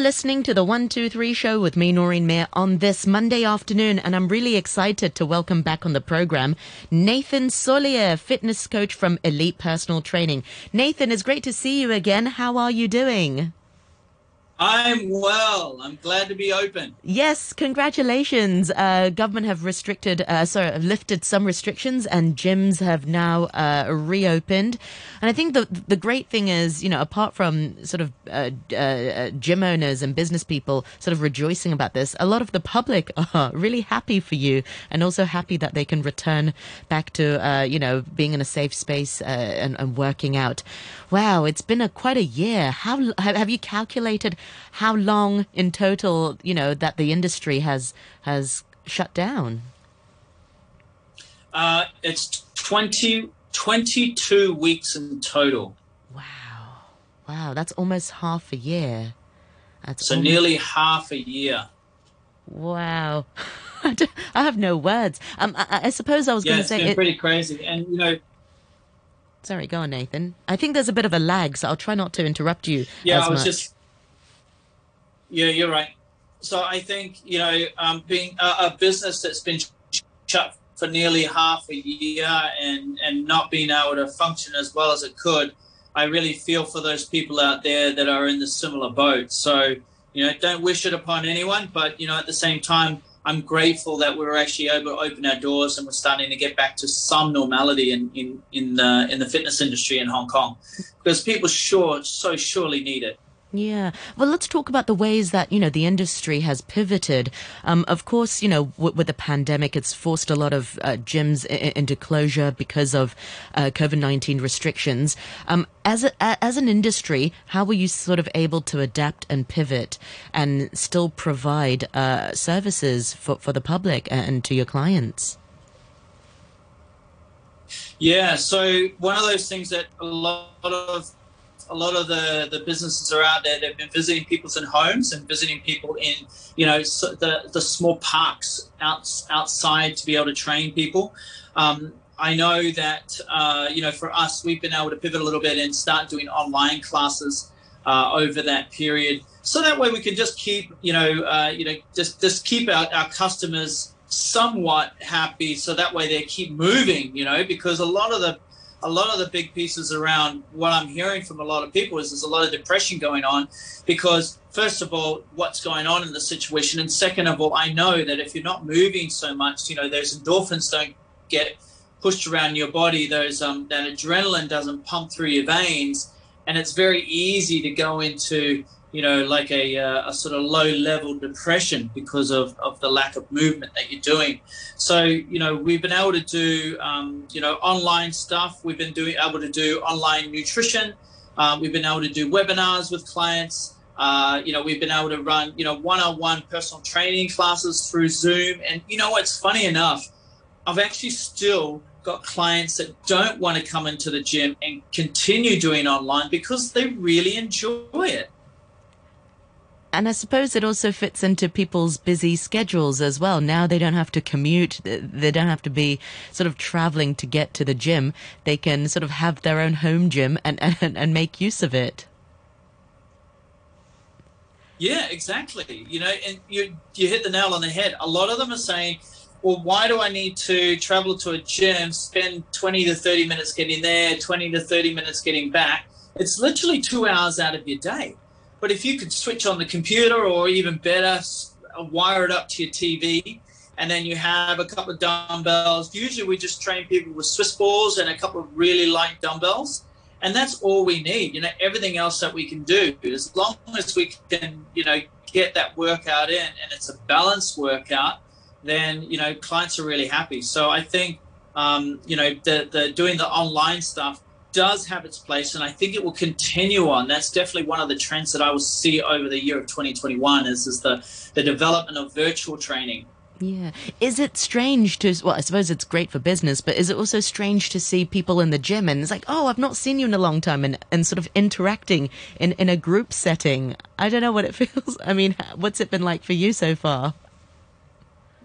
listening to the 123 show with me, Noreen Mayer, on this Monday afternoon, and I'm really excited to welcome back on the program Nathan Solier, fitness coach from Elite Personal Training. Nathan, it's great to see you again. How are you doing? I'm well. I'm glad to be open. Yes, congratulations. Uh, government have restricted, uh, sorry, lifted some restrictions, and gyms have now uh, reopened. And I think the the great thing is, you know, apart from sort of uh, uh, gym owners and business people sort of rejoicing about this, a lot of the public are really happy for you, and also happy that they can return back to, uh, you know, being in a safe space and, and working out. Wow, it's been a quite a year. How have you calculated? How long in total, you know, that the industry has has shut down? Uh, it's 20, 22 weeks in total. Wow. Wow, that's almost half a year. That's so almost... nearly half a year. Wow. I have no words. Um, I, I suppose I was yeah, going to say it's been it... pretty crazy, and you know. Sorry, go on, Nathan. I think there's a bit of a lag, so I'll try not to interrupt you. Yeah, I was much. just yeah, you're right. So I think you know, um, being a, a, business that's been shut for nearly half a year and and not being able to function as well as it could, I really feel for those people out there that are in the similar boat. So you know, don't wish it upon anyone, but you know, at the same time, I'm grateful that we are actually able to open our doors and we're starting to get back to some normality in in in the in the fitness industry in Hong Kong, because people sure so surely need it. Yeah. Well, let's talk about the ways that, you know, the industry has pivoted. Um, of course, you know, w- with the pandemic, it's forced a lot of uh, gyms I- into closure because of uh, COVID 19 restrictions. Um, as, a, as an industry, how were you sort of able to adapt and pivot and still provide uh, services for, for the public and to your clients? Yeah, so one of those things that a lot of a lot of the, the businesses are out there. They've been visiting people's in homes and visiting people in, you know, the, the small parks out, outside to be able to train people. Um, I know that, uh, you know, for us, we've been able to pivot a little bit and start doing online classes uh, over that period. So that way we can just keep, you know, uh, you know, just, just keep our, our customers somewhat happy. So that way they keep moving, you know, because a lot of the, a lot of the big pieces around what I'm hearing from a lot of people is there's a lot of depression going on because first of all, what's going on in the situation, and second of all, I know that if you're not moving so much, you know, those endorphins don't get pushed around your body, those um, that adrenaline doesn't pump through your veins, and it's very easy to go into you know, like a, uh, a sort of low level depression because of, of the lack of movement that you're doing. So, you know, we've been able to do, um, you know, online stuff. We've been doing able to do online nutrition. Um, we've been able to do webinars with clients. Uh, you know, we've been able to run, you know, one-on-one personal training classes through Zoom. And you know what's funny enough, I've actually still got clients that don't want to come into the gym and continue doing online because they really enjoy it. And I suppose it also fits into people's busy schedules as well. Now they don't have to commute. They don't have to be sort of traveling to get to the gym. They can sort of have their own home gym and, and, and make use of it. Yeah, exactly. You know, and you, you hit the nail on the head. A lot of them are saying, well, why do I need to travel to a gym, spend 20 to 30 minutes getting there, 20 to 30 minutes getting back? It's literally two hours out of your day. But if you could switch on the computer or even better, wire it up to your TV, and then you have a couple of dumbbells. Usually we just train people with Swiss balls and a couple of really light dumbbells. And that's all we need. You know, everything else that we can do, as long as we can, you know, get that workout in and it's a balanced workout, then, you know, clients are really happy. So I think, um, you know, the, the doing the online stuff does have its place, and I think it will continue on. That's definitely one of the trends that I will see over the year of 2021 is, is the, the development of virtual training. Yeah. Is it strange to, well, I suppose it's great for business, but is it also strange to see people in the gym and it's like, oh, I've not seen you in a long time and, and sort of interacting in, in a group setting? I don't know what it feels. I mean, what's it been like for you so far?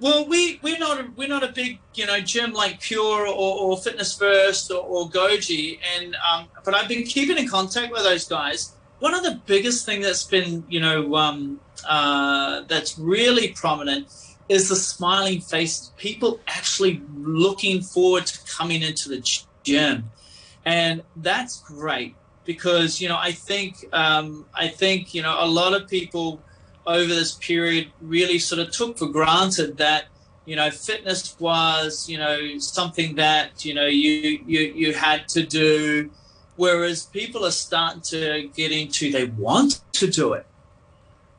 Well, we we're not a, we're not a big you know gym like Pure or, or Fitness First or, or Goji, and um, but I've been keeping in contact with those guys, one of the biggest thing that's been, you know, um, uh, that's really prominent is the smiling face. People actually looking forward to coming into the gym, and that's great because you know I think um, I think you know a lot of people over this period really sort of took for granted that you know fitness was you know something that you know you you you had to do. Whereas people are starting to get into they want to do it.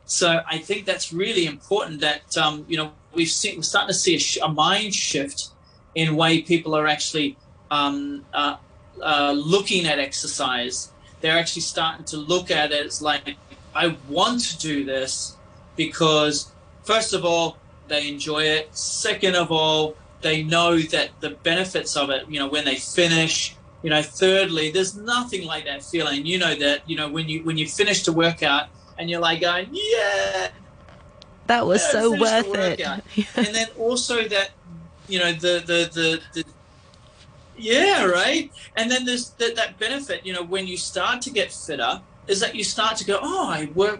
So i think that's really important that um, you know we've seen we're starting to see a, sh- a mind shift in way people are actually um, uh, uh, looking at exercise. They're actually starting to look at it as like i want to do this because first of all they enjoy it. Second of all, they know that the benefits of it, you know, when they finish, you know, thirdly, there's nothing like that feeling. You know that, you know, when you when you finish the workout and you're like going, Yeah. That was so worth it. and then also that, you know, the the the, the yeah, right. And then there's that, that benefit, you know, when you start to get fitter, is that you start to go, oh, I work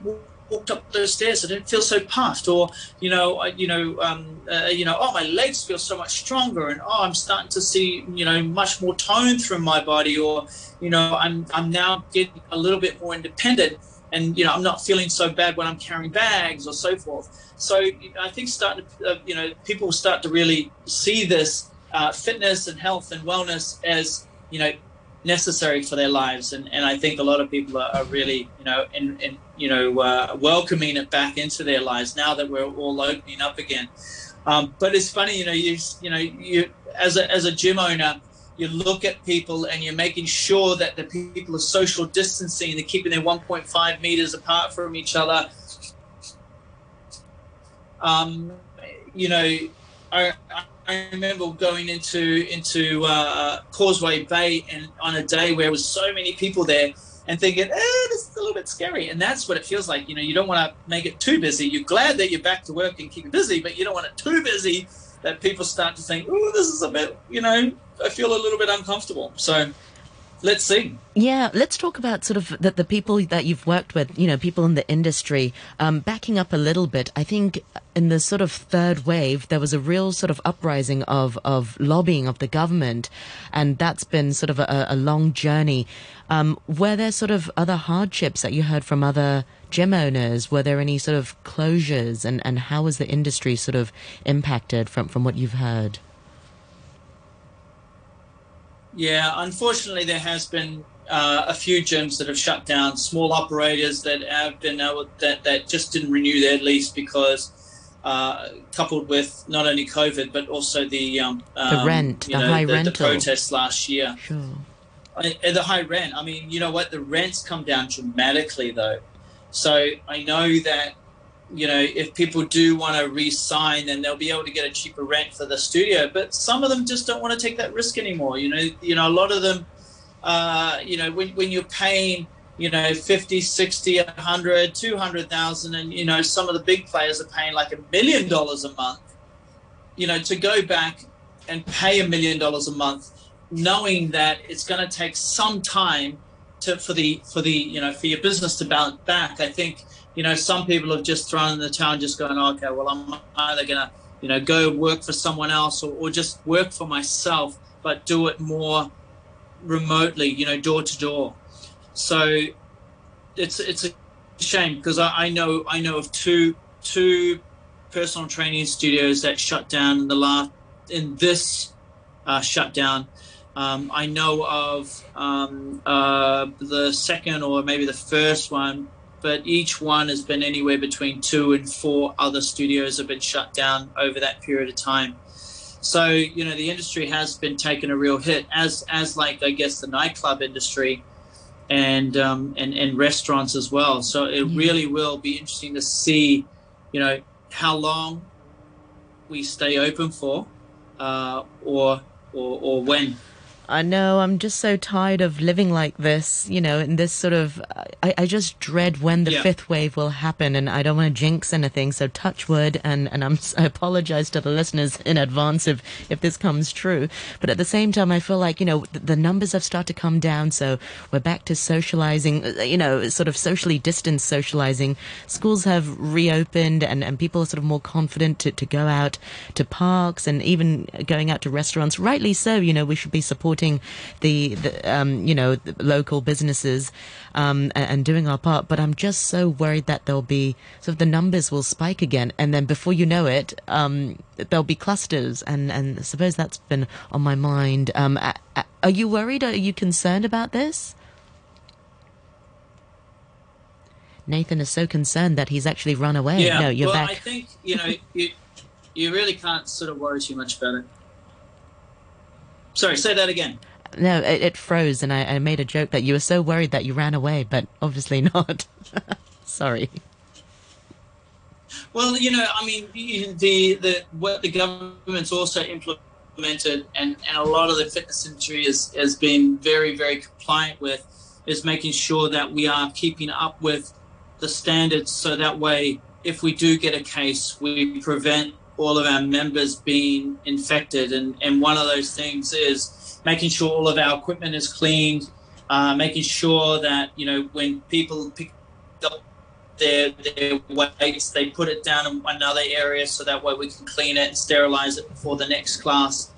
walked up those stairs, I didn't feel so puffed, or you know, you know, um, uh, you know, oh, my legs feel so much stronger, and oh, I'm starting to see, you know, much more tone through my body, or you know, I'm I'm now getting a little bit more independent, and you know, I'm not feeling so bad when I'm carrying bags or so forth. So I think starting, to, uh, you know, people start to really see this uh, fitness and health and wellness as you know necessary for their lives. And, and I think a lot of people are, are really, you know, in, in you know, uh, welcoming it back into their lives now that we're all opening up again. Um, but it's funny, you know, you you know, you as a as a gym owner, you look at people and you're making sure that the people are social distancing, they're keeping their 1.5 meters apart from each other. Um, you know, I, I remember going into into uh, Causeway Bay and on a day where there was so many people there and thinking, eh, this is a little bit scary. And that's what it feels like. You know, you don't want to make it too busy. You're glad that you're back to work and keep it busy, but you don't want it too busy that people start to think, oh, this is a bit, you know, I feel a little bit uncomfortable. So let's see. Yeah, let's talk about sort of the, the people that you've worked with, you know, people in the industry. Um, backing up a little bit, I think in the sort of third wave, there was a real sort of uprising of, of lobbying of the government, and that's been sort of a, a long journey. Um, were there sort of other hardships that you heard from other gym owners? Were there any sort of closures, and, and how was the industry sort of impacted from, from what you've heard? Yeah, unfortunately, there has been uh, a few gyms that have shut down, small operators that have been able, that that just didn't renew their lease because. Uh, coupled with not only COVID but also the um, the um, rent, the know, high the, rental, the protests last year. Sure. I, the high rent. I mean, you know what? The rents come down dramatically though. So I know that you know, if people do want to re-sign, then they'll be able to get a cheaper rent for the studio. But some of them just don't want to take that risk anymore. You know, you know, a lot of them, uh, you know, when, when you're paying, you know, 50, 60, 100, 200,000, and, you know, some of the big players are paying like a million dollars a month, you know, to go back and pay a million dollars a month, knowing that it's going to take some time to, for the, for the, you know, for your business to bounce back. I think, you know, some people have just thrown in the towel just going, okay, well, I'm either going to, you know, go work for someone else or, or just work for myself, but do it more remotely, you know, door to door. So it's it's a shame because I, I know I know of two two personal training studios that shut down in the last in this uh, shutdown. Um, I know of um, uh, the second or maybe the first one but each one has been anywhere between two and four other studios have been shut down over that period of time. So you know the industry has been taking a real hit, as as like I guess the nightclub industry, and um, and and restaurants as well. So it mm-hmm. really will be interesting to see, you know, how long we stay open for, uh, or or or when. I know. I'm just so tired of living like this, you know, in this sort of. I, I just dread when the Yeah. fifth wave will happen, and I don't want to jinx anything. So touch wood, and and I'm I apologize to the listeners in advance if if this comes true. But at the same time, I feel like you know the, the numbers have started to come down, so we're back to socializing. uh, You know, sort of socially distanced socializing. Schools have reopened, and and people are sort of more confident to to go out to parks and even going out to restaurants. Rightly so. You know, we should be supporting the, the um, you know, the local businesses um, and, and doing our part. But I'm just so worried that there'll be sort of the numbers will spike again, and then before you know it, um, there'll be clusters. And and I suppose that's been on my mind. Um, are you worried? Are you concerned about this? Nathan is so concerned that he's actually run away. Yeah. No, you're well, back. I think you know you you really can't sort of worry too much about it. Sorry, say that again. No, it, it froze, and I, I made a joke that you were so worried that you ran away, but obviously not. Sorry. Well, you know, I mean, the the what the government's also implemented, and, and a lot of the fitness industry has has been very very compliant with, is making sure that we are keeping up with the standards, so that way, if we do get a case, we prevent all of our members being infected. And and one of those things is making sure all of our equipment is cleaned, uh, making sure that you know when people pick up their their weights. They put it down in another area so that way we can clean it and sterilize it before the next class.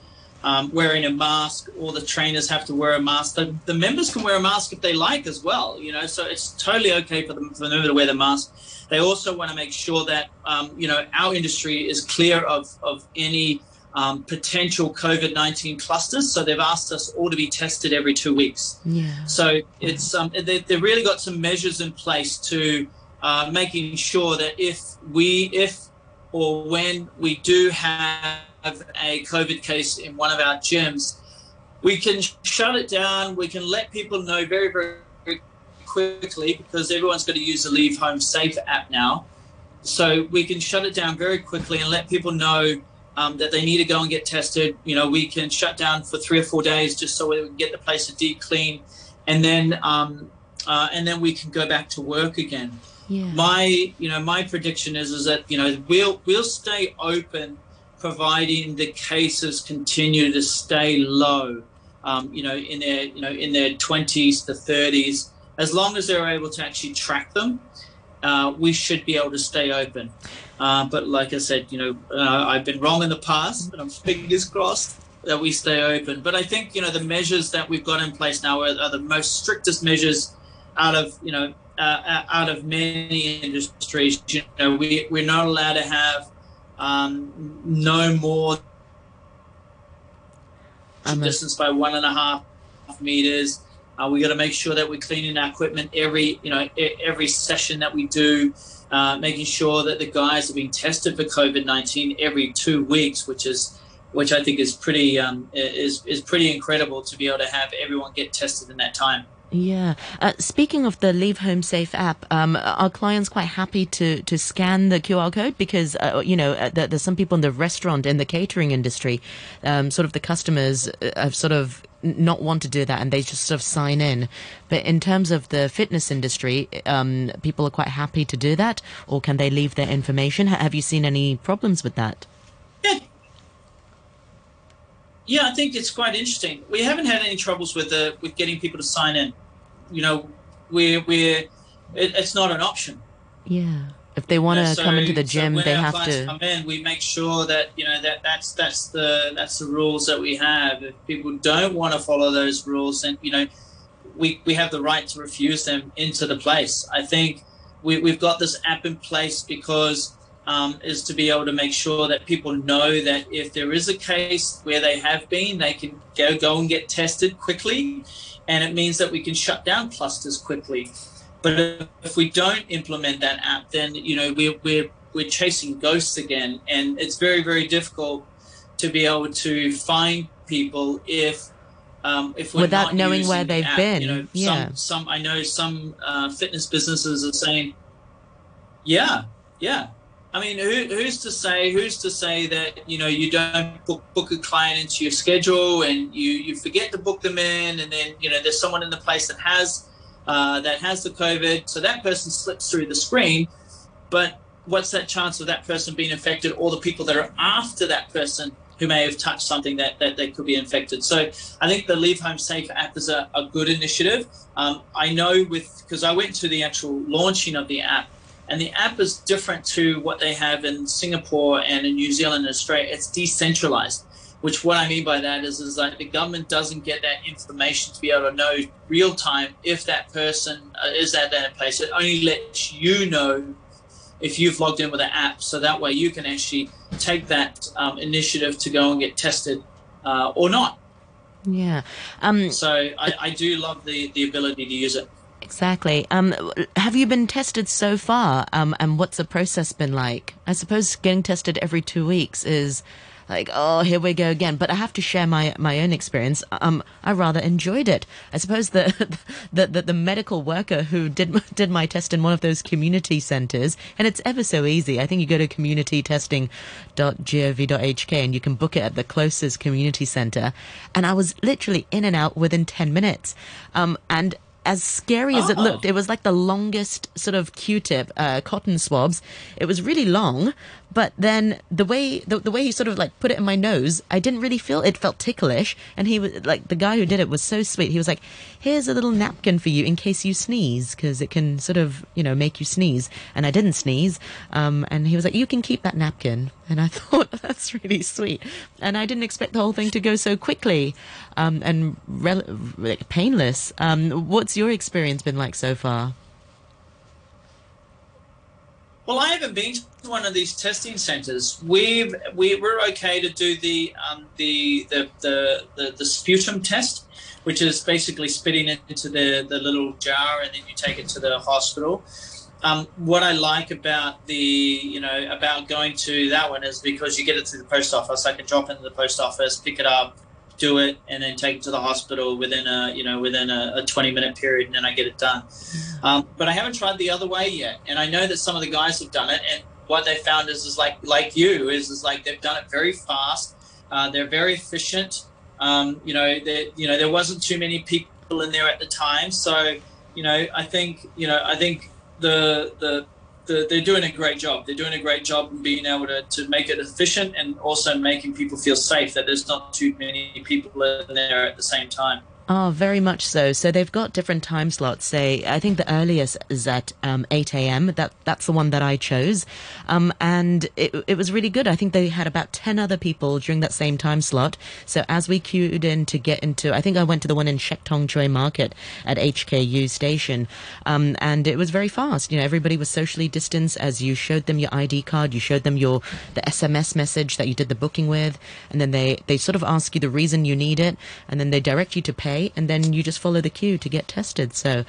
Um, wearing a mask, all the trainers have to wear a mask. The, the members can wear a mask if they like as well, you know. So it's totally okay for them for the member to wear the mask. They also want to make sure that um, you know our industry is clear of of any um, potential COVID nineteen clusters. So they've asked us all to be tested every two weeks. Yeah. So it's um, they, they've really got some measures in place to uh, making sure that if we, if or when we do have a COVID case in one of our gyms, we can shut it down. We can let people know very, very, very quickly because everyone's got to use the Leave Home Safe app now. So we can shut it down very quickly and let people know um, that they need to go and get tested. You know, we can shut down for three or four days just so we can get the place a deep clean, and then um, uh, and then we can go back to work again. Yeah. My you know my prediction is is that you know we'll we'll stay open, providing the cases continue to stay low. Um, you know, in their you know in their twenties to thirties, as long as they're able to actually track them, uh, we should be able to stay open. Uh, but like I said, you know, uh, I've been wrong in the past, but I'm fingers crossed that we stay open. But I think you know the measures that we've got in place now are, are the most strictest measures out of you know uh, out of many industries. You know, we we're not allowed to have um, no more I'm a- distance by one and a half meters. Uh, we got to make sure that we're cleaning our equipment every, you know, every session that we do. Uh, making sure that the guys are being tested for COVID nineteen every two weeks, which is, which I think is pretty, um, is is pretty incredible to be able to have everyone get tested in that time. Yeah. Uh, speaking of the Leave Home Safe app, um, are clients quite happy to, to scan the QR code? Because, uh, you know, uh, there, there's some people in the restaurant and the catering industry, um, sort of the customers uh, have sort of not want to do that and they just sort of sign in. But in terms of the fitness industry, um, people are quite happy to do that or can they leave their information? Have you seen any problems with that? Yeah. I think it's quite interesting. We haven't had any troubles with the with getting people to sign in. You know, we're we're it, it's not an option. Yeah. If they want to so- come into the so gym, when they have to. come in. We make sure that you know that that's that's the that's the rules that we have. If people don't want to follow those rules, then you know we we have the right to refuse them into the place. I think we, we've got this app in place because um, is to be able to make sure that people know that if there is a case where they have been, they can go go and get tested quickly, and it means that we can shut down clusters quickly. But if, we don't implement that app, then you know we're we're we're chasing ghosts again, and it's very very difficult to be able to find people if um, if we're Without knowing where the they've app. been, You know, yeah. some some I know some uh, fitness businesses are saying, yeah, yeah. I mean, who, who's to say? Who's to say that you know you don't book, book a client into your schedule and you you forget to book them in, and then you know there's someone in the place that has uh, that has the COVID, so that person slips through the screen. But what's that chance of that person being infected, or the people that are after that person who may have touched something that, that they could be infected. So I think the Leave Home Safe app is a, a good initiative. Um, I know with because I went to the actual launching of the app and the app is different to what they have in Singapore and in New Zealand and Australia. It's decentralized, which what I mean by that is, is like the government doesn't get that information to be able to know real time if that person uh, is at that place. It only lets you know if you've logged in with an app. So that way you can actually take that um, initiative to go and get tested uh, or not. Yeah. Um, so I, I do love the, the ability to use it. Exactly. Um, have you been tested so far? Um, and what's the process been like? I suppose getting tested every two weeks is like, oh, here we go again. But I have to share my, my own experience. Um, I rather enjoyed it. I suppose the, the, the, the medical worker who did, did my test in one of those community centers, and it's ever so easy. I think you go to communitytesting.gov.hk and you can book it at the closest community center. And I was literally in and out within 10 minutes. Um, and as scary as oh. it looked, it was like the longest sort of Q-tip uh, cotton swabs. It was really long, but then the way the, the way he sort of like put it in my nose, I didn't really feel it felt ticklish. And he was like the guy who did it was so sweet. He was like, "Here's a little napkin for you in case you sneeze, because it can sort of you know make you sneeze." And I didn't sneeze. Um, and he was like, "You can keep that napkin." And I thought that's really sweet. And I didn't expect the whole thing to go so quickly um, and like, painless. Um, what's your experience been like so far? Well, I haven't been to one of these testing centres. We've we, we're okay to do the um, the, the, the the the sputum test, which is basically spitting it into the the little jar and then you take it to the hospital. Um, what I like about the you know about going to that one is because you get it to the post office. I can drop into the post office, pick it up, do it and then take it to the hospital within a you know within a, a 20 minute period and then i get it done. Um, but i haven't tried the other way yet. And i know that some of the guys have done it and what they found is is like like you is is like they've done it very fast. Uh, they're very efficient. Um, you know you know there wasn't too many people in there at the time. So you know i think you know i think the the, they're doing a great job. They're doing a great job in being able to, to make it efficient and also making people feel safe that there's not too many people in there at the same time. Oh, very much so. So they've got different time slots. Say, I think the earliest is at um, 8 a.m. That that's the one that I chose, um, and it it was really good. I think they had about 10 other people during that same time slot. So as we queued in to get into, I think I went to the one in Shek Tong Tsui Market at HKU station, um, and it was very fast. You know, everybody was socially distanced as you showed them your ID card, you showed them your the SMS message that you did the booking with, and then they they sort of ask you the reason you need it, and then they direct you to pay and then you just follow the queue to get tested. So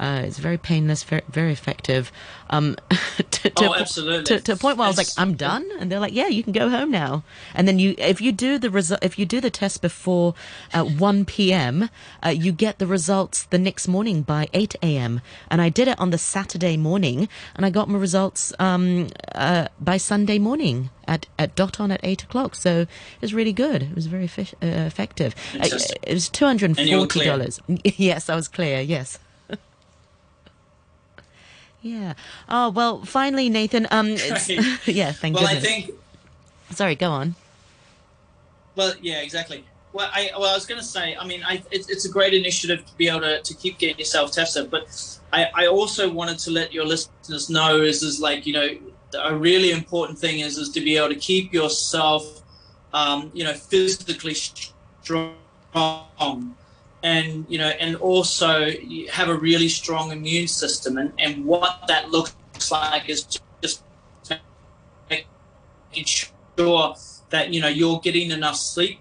uh, it's very painless, very, very effective. Um, to, to, oh, absolutely. To, to, a point where I was like, I'm done, and they're like, Yeah, you can go home now. And then you, if you do the result, if you do the test before uh, 1 p.m., uh, you get the results the next morning by 8 a.m. And I did it on the Saturday morning, and I got my results um, uh, by Sunday morning at, at dot on at 8 o'clock. So it was really good. It was very uh, effective. Uh, it was $240. Yes, I was clear. Yes. Yeah. Oh well, finally, Nathan. Um, yeah. Thank you. well, goodness. I think. Sorry. Go on. Well, yeah, exactly. Well, I well, I was going to say. I mean, I, it's, it's a great initiative to be able to, to keep getting yourself tested, but I, I also wanted to let your listeners know is is like you know a really important thing is is to be able to keep yourself, um, you know, physically strong and you know and also have a really strong immune system and, and what that looks like is just making sure that you know you're getting enough sleep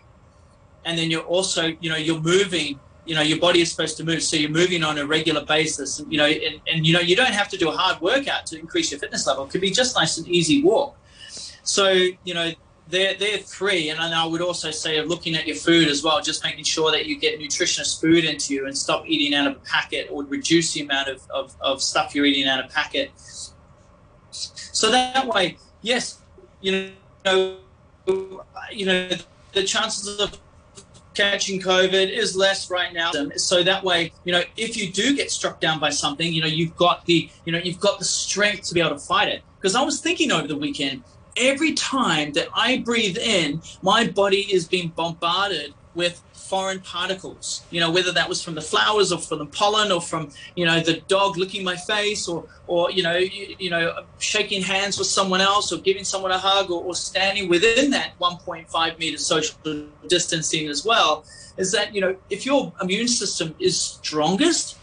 and then you're also you know you're moving you know your body is supposed to move so you're moving on a regular basis you know and, and you know you don't have to do a hard workout to increase your fitness level. It could be just nice and easy walk. So you know they're, they're three. And I would also say looking at your food as well, just making sure that you get nutritious food into you and stop eating out of a packet or reduce the amount of, of, of stuff you're eating out of packet. So that way, yes, you know, you know, the chances of catching COVID is less right now. So that way, you know, if you do get struck down by something, you know, you've got the, you know, you've got the strength to be able to fight it. Because I was thinking over the weekend, every time that I breathe in, my body is being bombarded with foreign particles. You know whether that was from the flowers or from the pollen or from you know the dog licking my face or or you know you, you know shaking hands with someone else or giving someone a hug or, or standing within that 1.5 meter social distancing as well is that you know if your immune system is strongest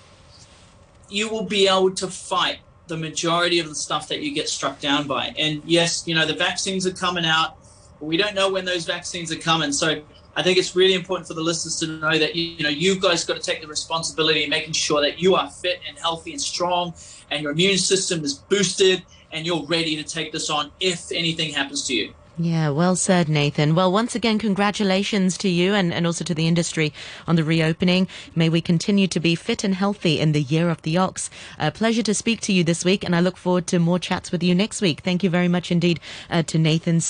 you will be able to fight the majority of the stuff that you get struck down by. And yes you know the vaccines are coming out. But we don't know when those vaccines are coming. So I think it's really important for the listeners to know that you know you guys got to take the responsibility making sure that you are fit and healthy and strong, and your immune system is boosted, and you're ready to take this on if anything happens to you. Yeah, well said, Nathan. Well, once again, congratulations to you and, and also to the industry on the reopening. May we continue to be fit and healthy in the year of the ox. A pleasure to speak to you this week, and I look forward to more chats with you next week. Thank you very much indeed uh, to Nathan.